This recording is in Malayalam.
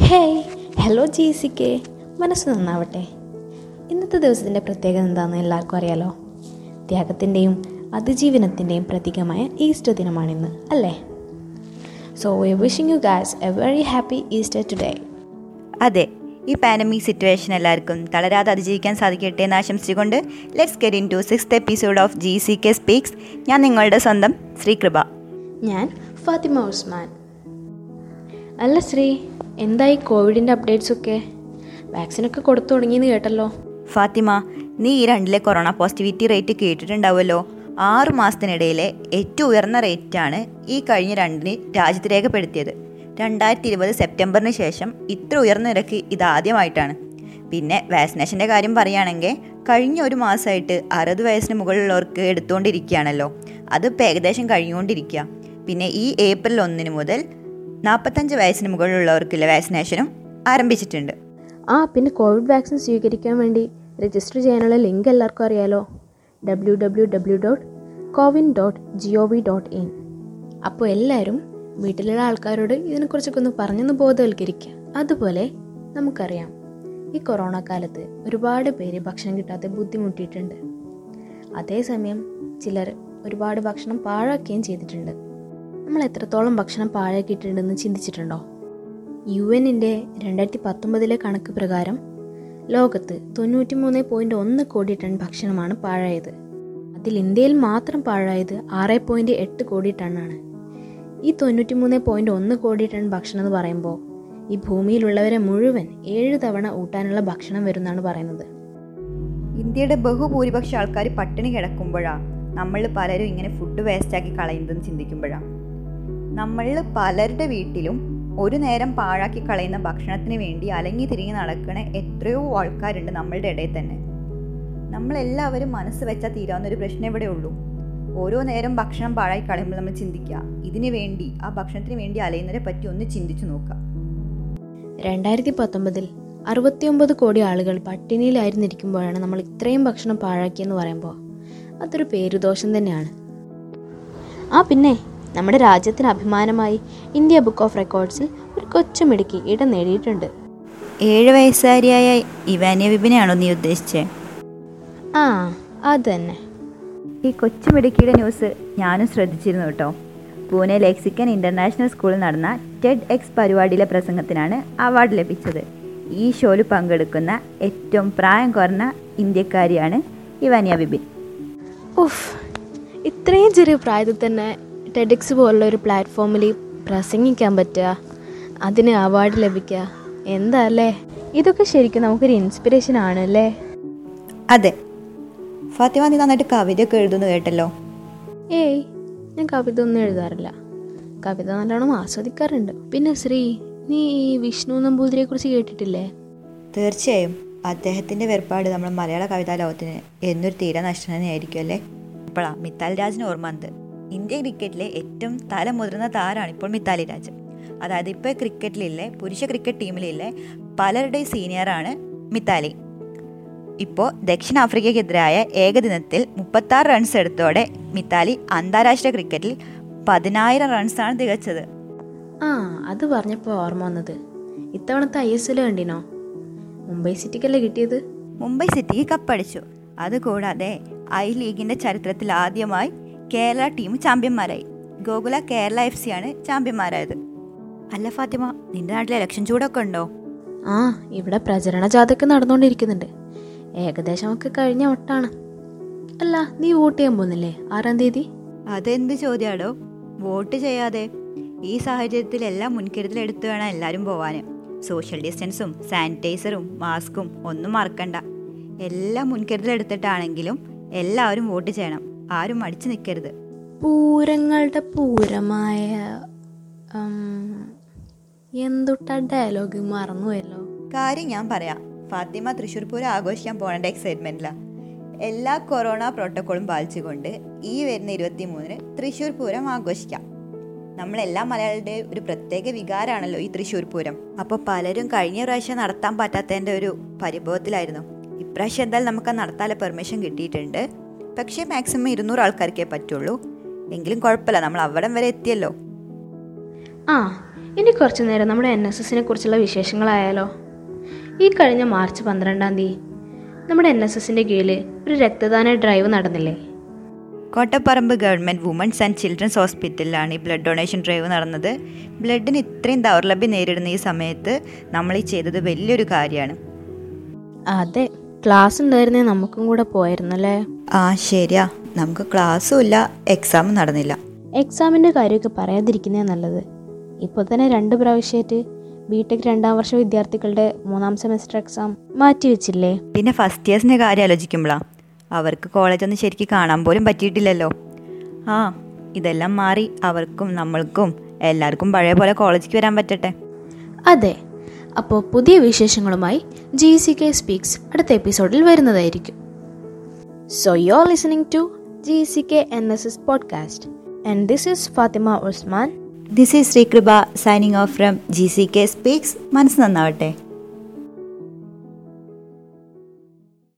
Hey hello G C K മനസ്സ് നന്നാവട്ടെ. ഇന്നത്തെ ദിവസത്തിന്റെ പ്രത്യേകത എന്താണെന്ന് എല്ലാവർക്കും അറിയാലോ? ത്യാഗത്തിന്റെയും അതിജീവനത്തിന്റെയും പ്രതീകമായ ഈസ്റ്റർ ദിനമാണിന്ന് അല്ലേ? So we wishing you guys a very happy Easter today അതെ ഈ പാനമിക് സിറ്റുവേഷൻ എല്ലാവർക്കും തളരാതെ അതിജീവിക്കാൻ സാധിക്കട്ടെ എന്ന് ആശംസിച്ചുകൊണ്ട് let's get into sixth episode of G C K speaks ഞാൻ നിങ്ങളുടെ സ്വന്തം ശ്രീകൃപ. ഞാൻ ഫാത്തിമ ഉസ്മാൻ. അല്ല ശ്രീ എന്തായി കോവിഡിന്റെ അപ്ഡേറ്റ്സ് ഒക്കെ? വാക്സിനൊക്കെ കൊടുത്തു തുടങ്ങിയെന്ന് കേട്ടല്ലോ. ഫാത്തിമ നീ ഈ രണ്ടിലെ കൊറോണ പോസിറ്റിവിറ്റി റേറ്റ് കേട്ടിട്ടുണ്ടാവുമല്ലോ. ആറു മാസത്തിനിടയിലെ ഏറ്റവും ഉയർന്ന റേറ്റാണ് ഈ കഴിഞ്ഞ രണ്ടിന് രാജ്യത്ത് രേഖപ്പെടുത്തിയത്. രണ്ടായിരത്തി ഇരുപത് സെപ്റ്റംബറിന് ശേഷം ഇത്ര ഉയർന്ന നിരക്ക് ഇതാദ്യമായിട്ടാണ്. പിന്നെ വാക്സിനേഷന്റെ കാര്യം പറയുകയാണെങ്കിൽ കഴിഞ്ഞ ഒരു മാസമായിട്ട് അറുപത് വയസ്സിന് മുകളിലുള്ളവർക്ക് എടുത്തുകൊണ്ടിരിക്കുകയാണല്ലോ. അതിപ്പോൾ ഏകദേശം കഴിഞ്ഞുകൊണ്ടിരിക്കുക. പിന്നെ ഈ ഏപ്രിൽ ഒന്നിന് മുതൽ നാൽപ്പത്തഞ്ച് വയസ്സിന് മുകളിലുള്ളവർക്കുള്ള വാക്സിനേഷനും ആരംഭിച്ചിട്ടുണ്ട്. ആ പിന്നെ കോവിഡ് വാക്സിൻ സ്വീകരിക്കാൻ വേണ്ടി രജിസ്റ്റർ ചെയ്യാനുള്ള ലിങ്ക് എല്ലാവർക്കും അറിയാലോ? W W W dot CoWIN dot G O V dot in അപ്പോൾ എല്ലാവരും വീട്ടിലുള്ള ആൾക്കാരോട് ഇതിനെക്കുറിച്ചൊക്കെ ഒന്ന് പറഞ്ഞൊന്ന് ബോധവൽക്കരിക്കുക. അതുപോലെ നമുക്കറിയാം ഈ കൊറോണ കാലത്ത് ഒരുപാട് പേര് ഭക്ഷണം കിട്ടാതെ ബുദ്ധിമുട്ടിയിട്ടുണ്ട്. അതേസമയം ചിലർ ഒരുപാട് ഭക്ഷണം പാഴാക്കുകയും ചെയ്തിട്ടുണ്ട്. നമ്മൾ എത്രത്തോളം ഭക്ഷണം പാഴാക്കിയിട്ടുണ്ടെന്ന് ചിന്തിച്ചിട്ടുണ്ടോ? യു എന്നിന്റെ രണ്ടായിരത്തി പത്തൊമ്പതിലെ കണക്ക് പ്രകാരം ലോകത്ത് തൊണ്ണൂറ്റി മൂന്ന് പോയിന്റ് ഒന്ന് കോടി ടൺ ഭക്ഷണമാണ് പാഴായത്. അതിൽ ഇന്ത്യയിൽ മാത്രം പാഴായത് ആറ് പോയിന്റ് എട്ട് കോടി ടണ്ണാണ്. ഈ തൊണ്ണൂറ്റി മൂന്ന് പോയിന്റ് ഒന്ന് കോടി ടൺ ഭക്ഷണം എന്ന് പറയുമ്പോൾ ഈ ഭൂമിയിലുള്ളവരെ മുഴുവൻ ഏഴ് തവണ ഊട്ടാനുള്ള ഭക്ഷണം വരുന്നാണ് പറയുന്നത്. ഇന്ത്യയുടെ ബഹുഭൂരിപക്ഷം ആൾക്കാർ പട്ടിണി കിടക്കുമ്പോഴാണ് നമ്മൾ പലരും ഇങ്ങനെ ഫുഡ് വേസ്റ്റാക്കി കളയുന്നതെന്ന് ചിന്തിക്കുമ്പോഴാണ് നമ്മളിൽ പലരുടെ വീട്ടിലും ഒരു നേരം പാഴാക്കി കളയുന്ന ഭക്ഷണത്തിന് വേണ്ടി അലങ്ങി തിരിഞ്ഞ് നടക്കണ എത്രയോ ആൾക്കാരുണ്ട് നമ്മളുടെ ഇടയിൽ തന്നെ. നമ്മളെല്ലാവരും മനസ്സ് വെച്ചാൽ തീരാവുന്ന ഒരു പ്രശ്നം ഇവിടെ ഉള്ളൂ. ഓരോ നേരം ഭക്ഷണം പാഴായി കളയുമ്പോൾ നമ്മൾ ചിന്തിക്കുക ഇതിനു വേണ്ടി ആ ഭക്ഷണത്തിന് വേണ്ടി അലയുന്നതിനെ പറ്റി ഒന്ന് ചിന്തിച്ചു നോക്കുക. രണ്ടായിരത്തി പത്തൊമ്പതിൽ അറുപത്തിയൊമ്പത് കോടി ആളുകൾ പട്ടിണിയിലായിരുന്നിരിക്കുമ്പോഴാണ് നമ്മൾ ഇത്രയും ഭക്ഷണം പാഴാക്കിയെന്ന് പറയുമ്പോൾ അതൊരു പേരുദോഷം തന്നെയാണ്. ആ പിന്നെ? നമ്മുടെ രാജ്യത്തിന് അഭിമാനമായി ഇന്ത്യ ബുക്ക് ഓഫ് റെക്കോർഡ്സിൽ ഒരു കൊച്ചുമിടുക്കി ഇടം നേടിയിട്ടുണ്ട്. ഏഴ് വയസ്സുകാരിയായ ഇവാനിയ വിപിനെയാണോ നീ ഉദ്ദേശിച്ചത് ആ അത് തന്നെ. ഈ കൊച്ചുമിടുക്കിയുടെ ന്യൂസ് ഞാനും ശ്രദ്ധിച്ചിരുന്നു കേട്ടോ. പൂനെ ലെക്സിക്കൻ ഇന്റർനാഷണൽ സ്കൂളിൽ നടന്ന ടെഡ് എക്സ് പരിപാടിയിലെ പ്രസംഗത്തിനാണ് അവാർഡ് ലഭിച്ചത്. ഈ ഷോയിൽ പങ്കെടുക്കുന്ന ഏറ്റവും പ്രായം കുറഞ്ഞ ഇന്ത്യക്കാരിയാണ് ഇവാനിയ വിപിൻ. ഉഫ് ഇത്രയും ചെറിയ പ്രായത്തിൽ തന്നെ ടെഡിക്സ് പോലുള്ള ഒരു പ്ലാറ്റ്ഫോമിൽ പ്രസംഗിക്കാൻ പറ്റുക അതിന് അവാർഡ് ലഭിക്കുക എന്താ അല്ലേ ഇതൊക്കെ ശരിക്കും നമുക്കൊരു ഇൻസ്പിറേഷൻ ആണല്ലേ അതെ. ഫാത്തിമ നീ നന്നായിട്ട് കവിതയൊക്കെ എഴുതുന്നു കേട്ടല്ലോ? ഏയ് ഞാൻ കവിത ഒന്നും എഴുതാറില്ല. കവിത നല്ലോണം ആസ്വദിക്കാറുണ്ട്. പിന്നെ ശ്രീ നീ ഈ വിഷ്ണു നമ്പൂതിരിയെ കുറിച്ച് കേട്ടിട്ടില്ലേ? തീർച്ചയായും. അദ്ദേഹത്തിന്റെ വേർപാട് നമ്മുടെ മലയാള കവിതാ ലോകത്തിന് എന്നൊരു തീരെ നഷ്ടം തന്നെയായിരിക്കും അല്ലേ? ഇപ്പോഴാ മിത്താൽ രാജിന് ഓർമ്മ ഇന്ത്യ ക്രിക്കറ്റിലെ ഏറ്റവും തലമുതിർന്ന താരമാണ് ഇപ്പോൾ മിത്താലി രാജ് അതായത് ഇപ്പോൾ ക്രിക്കറ്റിലില്ലേ പുരുഷ ക്രിക്കറ്റ് ടീമിലില്ലേ പലരുടെയും സീനിയറാണ് മിത്താലി ഇപ്പോൾ ദക്ഷിണാഫ്രിക്കയ്ക്കെതിരായ ഏകദിനത്തിൽ മുപ്പത്താറ് റൺസ് എടുത്തോടെ മിത്താലി അന്താരാഷ്ട്ര ക്രിക്കറ്റിൽ പതിനായിരം റൺസാണ് തികച്ചത്. ആ അത് പറഞ്ഞപ്പോൾ ഓർമ്മ വന്നത്. ഇത്തവണത്തെ ഐ എസ് എൽ കണ്ടിനോ? മുംബൈ സിറ്റിക്കല്ലേ കിട്ടിയത്? മുംബൈ സിറ്റിക്ക് കപ്പടിച്ചു. അതുകൂടാതെ ഐ ലീഗിന്റെ ചരിത്രത്തിൽ ആദ്യമായി കേരള ടീം ചാമ്പ്യന്മാരായി. ഗോകുല കേരള എഫ് സി ആണ് ചാമ്പ്യന്മാരായത്. അല്ല ഫാത്തിമ നിന്റെ നാട്ടിൽ ഇലക്ഷൻ ചൂടൊക്കെ ഉണ്ടോ? ആ ഇവിടെ പ്രചരണ ജാഥയൊക്കെ നടന്നുകൊണ്ടിരിക്കുന്നുണ്ട്. ഏകദേശം ഒക്കെ കഴിഞ്ഞ ഒട്ടാണ് അല്ല നീ വോട്ട് ചെയ്യാൻ പോകുന്നില്ലേ? ആറാം തീയതി? അതെന്ത് ചോദ്യാടോ? വോട്ട് ചെയ്യാതെ ഈ സാഹചര്യത്തിൽ എല്ലാം മുൻകരുതൽ എടുത്തു വേണം എല്ലാവരും പോവാൻ. സോഷ്യൽ ഡിസ്റ്റൻസും സാനിറ്റൈസറും മാസ്കും ഒന്നും മറക്കണ്ട. എല്ലാം മുൻകരുതൽ എടുത്തിട്ടാണെങ്കിലും എല്ലാവരും വോട്ട് ചെയ്യണം. ആരും മടിച്ചു നിൽക്കരുത്. പൂരങ്ങളുടെ പൂരമായ എന്തുട്ടാ ഡയലോഗ് മറന്നുപോയല്ലോ. കാര്യം ഞാൻ പറയാം. ഫാത്തിമ തൃശൂർ പൂരം ആഘോഷിക്കാൻ പോകേണ്ട എക്സൈറ്റ്മെന്റിലാ എല്ലാ കൊറോണ പ്രോട്ടോക്കോളും പാലിച്ചുകൊണ്ട് ഈ വരുന്ന ഇരുപത്തി മൂന്നിന് തൃശൂർ പൂരം ആഘോഷിക്കാം. നമ്മളെല്ലാ മലയാളിയുടെ ഒരു പ്രത്യേക വികാരമാണല്ലോ ഈ തൃശൂർ പൂരം. അപ്പോൾ പലരും കഴിഞ്ഞ പ്രാവശ്യം നടത്താൻ പറ്റാത്തതിന്റെ ഒരു പരിഭവത്തിലായിരുന്നു. ഇപ്രാവശ്യം എന്തായാലും നമുക്ക് നടത്താനുള്ള പെർമിഷൻ കിട്ടിയിട്ടുണ്ട്. പക്ഷേ മാക്സിമം ഇരുന്നൂറ് ആൾക്കാർക്കേ പറ്റുള്ളൂ. എങ്കിലും കുഴപ്പമില്ല നമ്മൾ അവിടം വരെ എത്തിയല്ലോ. ആ ഇനി കുറച്ചു നേരം നമ്മുടെ എൻ എസ് എസിനെ കുറിച്ചുള്ള വിശേഷങ്ങളായാലോ? ഈ കഴിഞ്ഞ മാർച്ച് പന്ത്രണ്ടാം തീയതി നമ്മുടെ എൻ എസ് എസിന്റെ കീഴിൽ ഒരു രക്തദാന drive നടന്നില്ലേ? Kottaparamba government women's and children's ഹോസ്പിറ്റലിലാണ് ഈ ബ്ലഡ് ഡൊണേഷൻ ഡ്രൈവ് നടന്നത്. ബ്ലഡിന് ഇത്രയും ദൗർലഭ്യം നേരിടുന്ന ഈ സമയത്ത് നമ്മൾ ഈ ചെയ്തത് വലിയൊരു കാര്യമാണ്. അതെ ക്ലാസ് ഉണ്ടായിരുന്നേ നമുക്കും കൂടെ പോയിരുന്നല്ലേ ആ ശരിയാ. നമുക്ക് ക്ലാസ്സും ഇല്ല എക്സാം നടന്നില്ല. എക്സാമിന്റെ കാര്യമൊക്കെ പറയാതിരിക്കുന്നേ നല്ലത്. ഇപ്പോൾ തന്നെ രണ്ട് പ്രാവശ്യമായിട്ട് ബിടെക് രണ്ടാം വർഷ വിദ്യാർത്ഥികളുടെ മൂന്നാം സെമസ്റ്റർ എക്സാം മാറ്റിവെച്ചില്ലേ പിന്നെ ഫസ്റ്റ് ഇയേഴ്സിന്റെ കാര്യം ആലോചിക്കുമ്പോഴാണ് അവർക്ക് കോളേജൊന്നും ശരിക്കും കാണാൻ പോലും പറ്റിയിട്ടില്ലല്ലോ. ആ ഇതെല്ലാം മാറി അവർക്കും നമ്മൾക്കും എല്ലാവർക്കും പഴയ പോലെ കോളേജിലേക്ക് വരാൻ പറ്റട്ടെ. അതെ. അപ്പോൾ പുതിയ വിശേഷങ്ങളുമായി ജി സി കെ സ്പീക്സ് അടുത്ത എപ്പിസോഡിൽ വരുന്നതായിരിക്കും. So you are listening to G C K N S S podcast and this is Fathima Usman this is Srikripa signing off from G C K speaks മനസ്സ് നന്നാവട്ടെ.